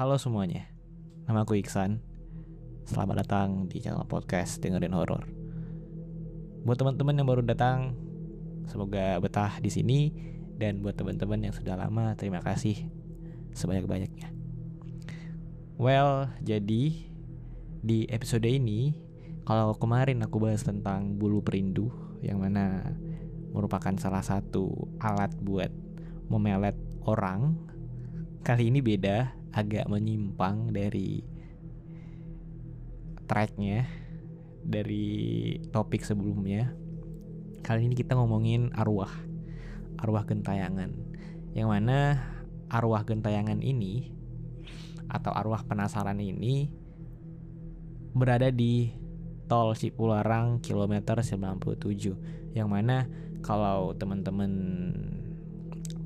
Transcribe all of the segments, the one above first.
Halo semuanya, nama aku Iksan. Selamat datang di channel podcast dengerin horor. Buat teman-teman yang baru datang, semoga betah di sini dan buat teman-teman yang sudah lama, terima kasih sebanyak-banyaknya. Well, jadi di episode ini, kalau kemarin aku bahas tentang bulu perindu, yang mana merupakan salah satu alat buat memelet orang, kali ini beda agak menyimpang dari tracknya dari topik sebelumnya. Kali ini kita ngomongin arwah arwah gentayangan. Yang mana arwah gentayangan ini atau arwah penasaran ini berada di tol Cipularang kilometer 97 yang mana kalau teman-teman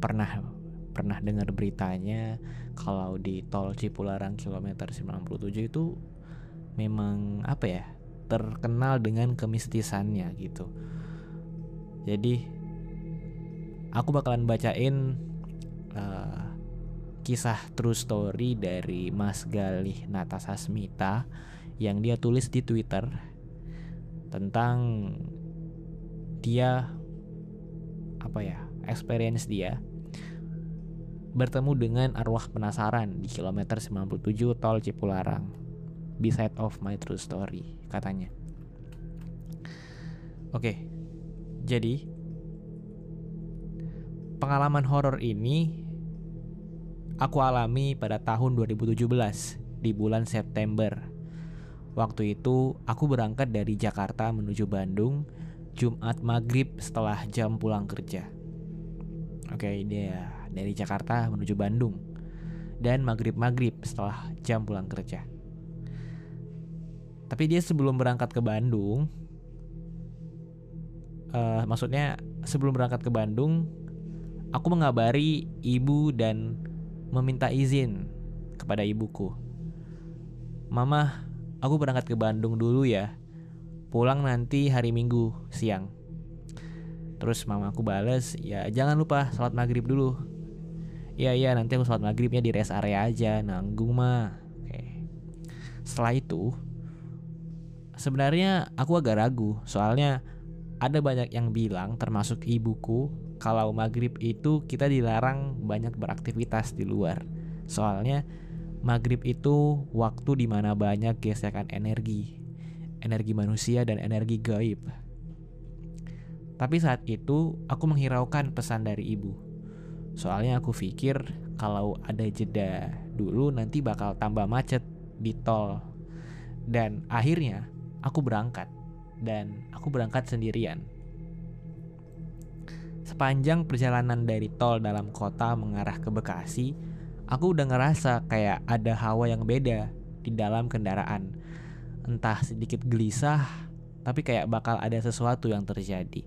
pernah pernah dengar beritanya kalau di tol Cipularang kilometer 97 itu memang apa ya terkenal dengan kemistisannya gitu. Jadi aku bakalan bacain uh, kisah true story dari Mas Galih Natasasmita yang dia tulis di Twitter tentang dia apa ya experience dia bertemu dengan arwah penasaran di kilometer 97 tol Cipularang. Beside of my true story, katanya. Oke, jadi pengalaman horor ini aku alami pada tahun 2017 di bulan September. Waktu itu aku berangkat dari Jakarta menuju Bandung Jumat maghrib setelah jam pulang kerja. Oke, dia dari Jakarta menuju Bandung dan maghrib-maghrib setelah jam pulang kerja. Tapi dia sebelum berangkat ke Bandung, uh, maksudnya sebelum berangkat ke Bandung, aku mengabari ibu dan meminta izin kepada ibuku. Mama, aku berangkat ke Bandung dulu ya. Pulang nanti hari Minggu siang. Terus mama aku bales, ya jangan lupa sholat maghrib dulu. Iya iya nanti aku sholat maghribnya di rest area aja nanggung mah. Oke. Setelah itu sebenarnya aku agak ragu soalnya ada banyak yang bilang termasuk ibuku kalau maghrib itu kita dilarang banyak beraktivitas di luar. Soalnya maghrib itu waktu di mana banyak gesekan energi, energi manusia dan energi gaib. Tapi saat itu aku menghiraukan pesan dari ibu Soalnya aku pikir kalau ada jeda dulu nanti bakal tambah macet di tol. Dan akhirnya aku berangkat dan aku berangkat sendirian. Sepanjang perjalanan dari tol dalam kota mengarah ke Bekasi, aku udah ngerasa kayak ada hawa yang beda di dalam kendaraan. Entah sedikit gelisah, tapi kayak bakal ada sesuatu yang terjadi.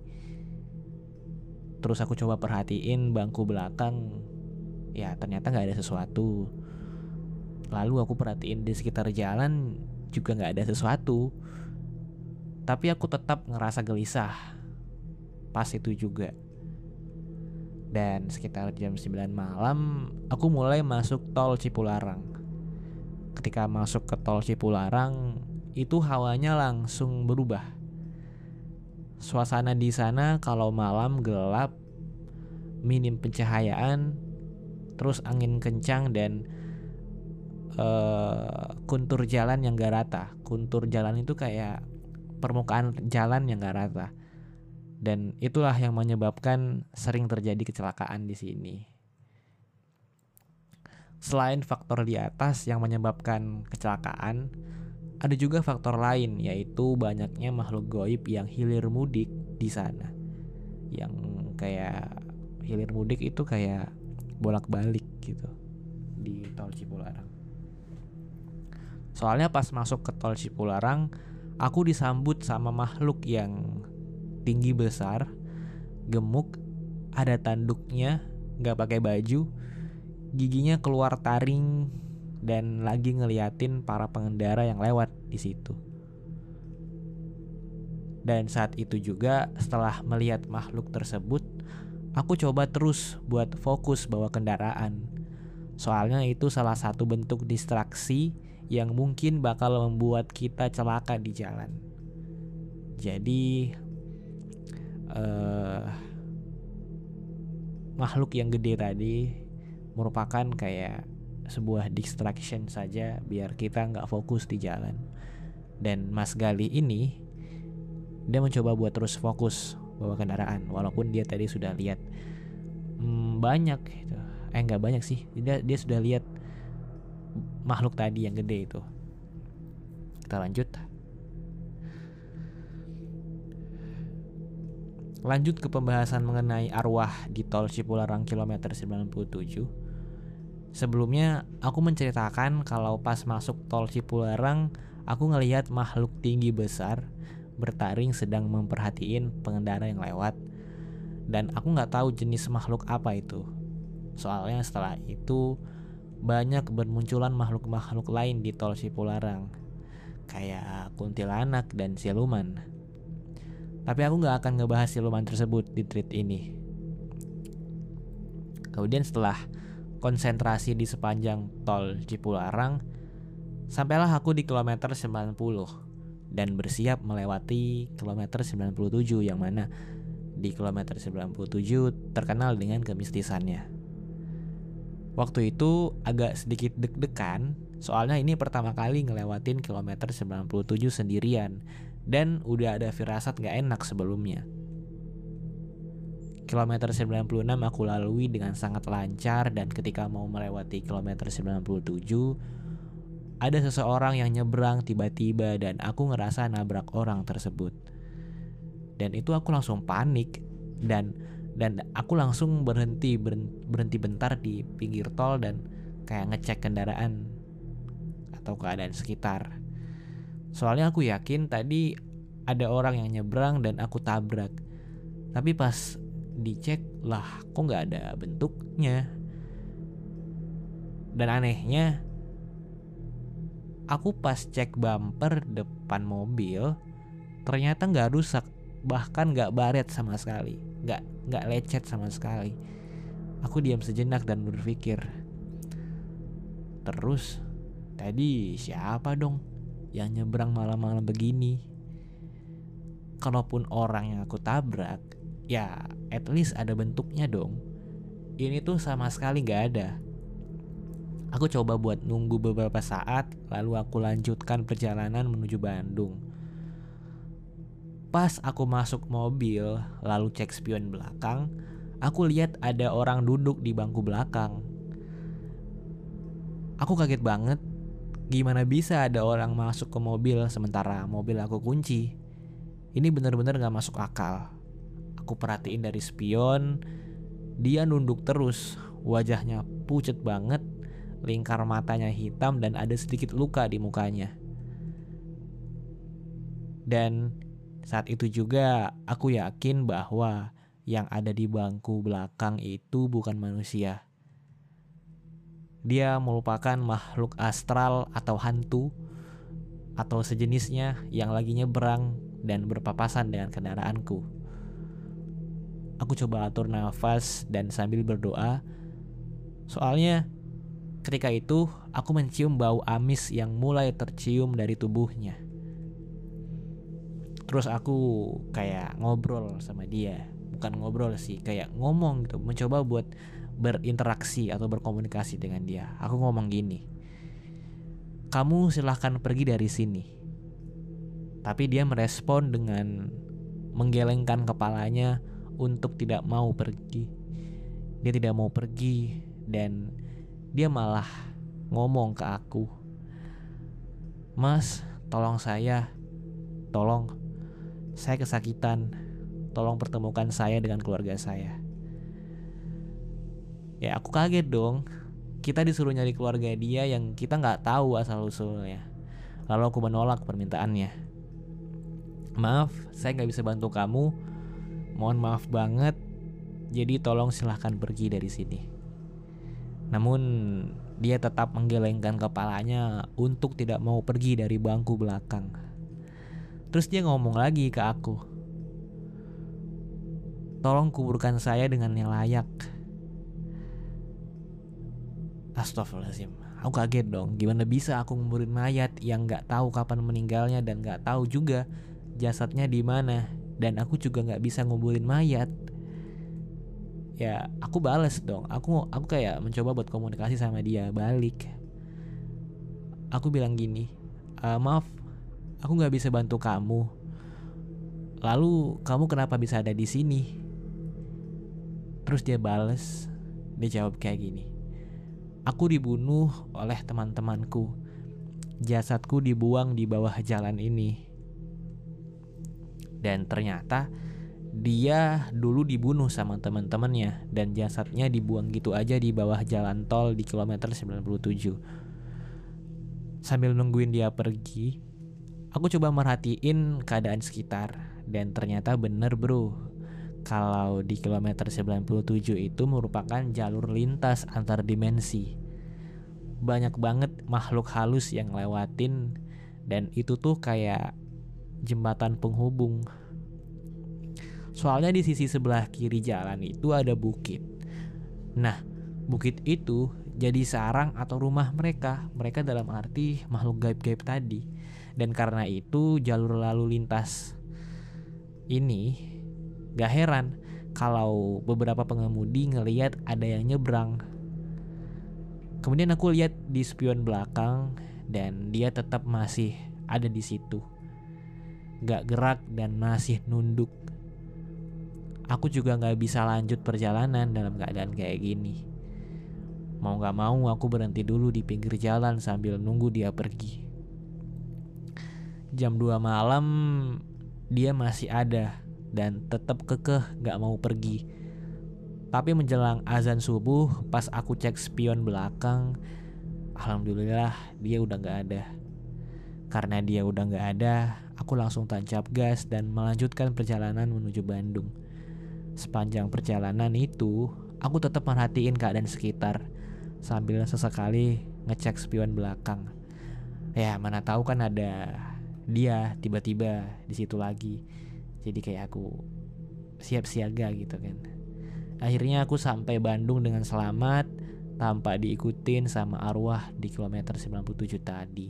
Terus aku coba perhatiin bangku belakang, ya ternyata nggak ada sesuatu. Lalu aku perhatiin di sekitar jalan juga nggak ada sesuatu. Tapi aku tetap ngerasa gelisah pas itu juga. Dan sekitar jam 9 malam aku mulai masuk tol Cipularang. Ketika masuk ke tol Cipularang, itu hawanya langsung berubah Suasana di sana kalau malam gelap, minim pencahayaan, terus angin kencang dan uh, kuntur jalan yang gak rata. Kuntur jalan itu kayak permukaan jalan yang gak rata. Dan itulah yang menyebabkan sering terjadi kecelakaan di sini. Selain faktor di atas yang menyebabkan kecelakaan, ada juga faktor lain yaitu banyaknya makhluk goib yang hilir mudik di sana. Yang kayak hilir mudik itu kayak bolak-balik gitu di tol Cipularang. Soalnya pas masuk ke tol Cipularang, aku disambut sama makhluk yang tinggi besar, gemuk, ada tanduknya, nggak pakai baju, giginya keluar taring dan lagi ngeliatin para pengendara yang lewat di situ. Dan saat itu juga setelah melihat makhluk tersebut, aku coba terus buat fokus bawa kendaraan. Soalnya itu salah satu bentuk distraksi yang mungkin bakal membuat kita celaka di jalan. Jadi uh, makhluk yang gede tadi merupakan kayak sebuah distraction saja biar kita nggak fokus di jalan. Dan Mas Gali ini dia mencoba buat terus fokus bawa kendaraan walaupun dia tadi sudah lihat hmm, banyak gitu. Eh nggak banyak sih. Dia dia sudah lihat makhluk tadi yang gede itu. Kita lanjut. Lanjut ke pembahasan mengenai arwah di tol Cipularang kilometer 97. Sebelumnya aku menceritakan kalau pas masuk tol Cipularang aku ngelihat makhluk tinggi besar bertaring sedang memperhatiin pengendara yang lewat dan aku nggak tahu jenis makhluk apa itu. Soalnya setelah itu banyak bermunculan makhluk-makhluk lain di tol Cipularang kayak kuntilanak dan siluman. Tapi aku nggak akan ngebahas siluman tersebut di tweet ini. Kemudian setelah konsentrasi di sepanjang tol Cipularang, sampailah aku di kilometer 90 dan bersiap melewati kilometer 97 yang mana di kilometer 97 terkenal dengan kemistisannya. Waktu itu agak sedikit deg-degan soalnya ini pertama kali ngelewatin kilometer 97 sendirian dan udah ada firasat gak enak sebelumnya. Kilometer 96 aku lalui dengan sangat lancar dan ketika mau melewati kilometer 97 ada seseorang yang nyebrang tiba-tiba dan aku ngerasa nabrak orang tersebut. Dan itu aku langsung panik dan dan aku langsung berhenti berhenti bentar di pinggir tol dan kayak ngecek kendaraan atau keadaan sekitar. Soalnya aku yakin tadi ada orang yang nyebrang dan aku tabrak. Tapi pas dicek lah kok nggak ada bentuknya. Dan anehnya aku pas cek bumper depan mobil ternyata nggak rusak bahkan nggak baret sama sekali nggak nggak lecet sama sekali aku diam sejenak dan berpikir terus tadi siapa dong yang nyebrang malam-malam begini kalaupun orang yang aku tabrak ya at least ada bentuknya dong ini tuh sama sekali nggak ada Aku coba buat nunggu beberapa saat, lalu aku lanjutkan perjalanan menuju Bandung. Pas aku masuk mobil, lalu cek spion belakang, aku lihat ada orang duduk di bangku belakang. Aku kaget banget, gimana bisa ada orang masuk ke mobil sementara mobil aku kunci. Ini bener-bener gak masuk akal. Aku perhatiin dari spion, dia nunduk terus, wajahnya pucet banget, lingkar matanya hitam dan ada sedikit luka di mukanya. Dan saat itu juga aku yakin bahwa yang ada di bangku belakang itu bukan manusia. Dia merupakan makhluk astral atau hantu atau sejenisnya yang lagi nyebrang dan berpapasan dengan kendaraanku. Aku coba atur nafas dan sambil berdoa. Soalnya ketika itu aku mencium bau amis yang mulai tercium dari tubuhnya. Terus aku kayak ngobrol sama dia, bukan ngobrol sih, kayak ngomong gitu, mencoba buat berinteraksi atau berkomunikasi dengan dia. Aku ngomong gini, kamu silahkan pergi dari sini. Tapi dia merespon dengan menggelengkan kepalanya untuk tidak mau pergi. Dia tidak mau pergi dan dia malah ngomong ke aku, "Mas, tolong saya, tolong saya kesakitan. Tolong pertemukan saya dengan keluarga saya. Ya aku kaget dong. Kita disuruh nyari keluarga dia yang kita nggak tahu asal usulnya. Lalu aku menolak permintaannya. Maaf, saya nggak bisa bantu kamu. Mohon maaf banget. Jadi tolong silahkan pergi dari sini. Namun dia tetap menggelengkan kepalanya untuk tidak mau pergi dari bangku belakang. Terus dia ngomong lagi ke aku. Tolong kuburkan saya dengan yang layak. Astagfirullahaladzim Aku kaget dong Gimana bisa aku nguburin mayat Yang nggak tahu kapan meninggalnya Dan nggak tahu juga Jasadnya di mana Dan aku juga nggak bisa nguburin mayat Ya aku bales dong Aku aku kayak mencoba buat komunikasi sama dia Balik Aku bilang gini e, Maaf Aku nggak bisa bantu kamu Lalu kamu kenapa bisa ada di sini? Terus dia bales Dia jawab kayak gini Aku dibunuh oleh teman-temanku. Jasadku dibuang di bawah jalan ini. Dan ternyata dia dulu dibunuh sama teman-temannya dan jasadnya dibuang gitu aja di bawah jalan tol di kilometer 97. Sambil nungguin dia pergi, aku coba merhatiin keadaan sekitar dan ternyata bener bro. Kalau di kilometer 97 itu merupakan jalur lintas antar dimensi. Banyak banget makhluk halus yang lewatin dan itu tuh kayak jembatan penghubung. Soalnya di sisi sebelah kiri jalan itu ada bukit. Nah, bukit itu jadi sarang atau rumah mereka. Mereka dalam arti makhluk gaib-gaib tadi. Dan karena itu jalur lalu lintas ini Gak heran kalau beberapa pengemudi ngeliat ada yang nyebrang. Kemudian aku lihat di spion belakang dan dia tetap masih ada di situ. Gak gerak dan masih nunduk. Aku juga gak bisa lanjut perjalanan dalam keadaan kayak gini. Mau gak mau aku berhenti dulu di pinggir jalan sambil nunggu dia pergi. Jam 2 malam dia masih ada dan tetap kekeh gak mau pergi. Tapi menjelang azan subuh, pas aku cek spion belakang, alhamdulillah dia udah gak ada. Karena dia udah gak ada, aku langsung tancap gas dan melanjutkan perjalanan menuju Bandung. Sepanjang perjalanan itu, aku tetap merhatiin keadaan sekitar sambil sesekali ngecek spion belakang. Ya mana tahu kan ada dia tiba-tiba di situ lagi jadi kayak aku siap siaga gitu kan akhirnya aku sampai Bandung dengan selamat tanpa diikutin sama arwah di kilometer 97 tadi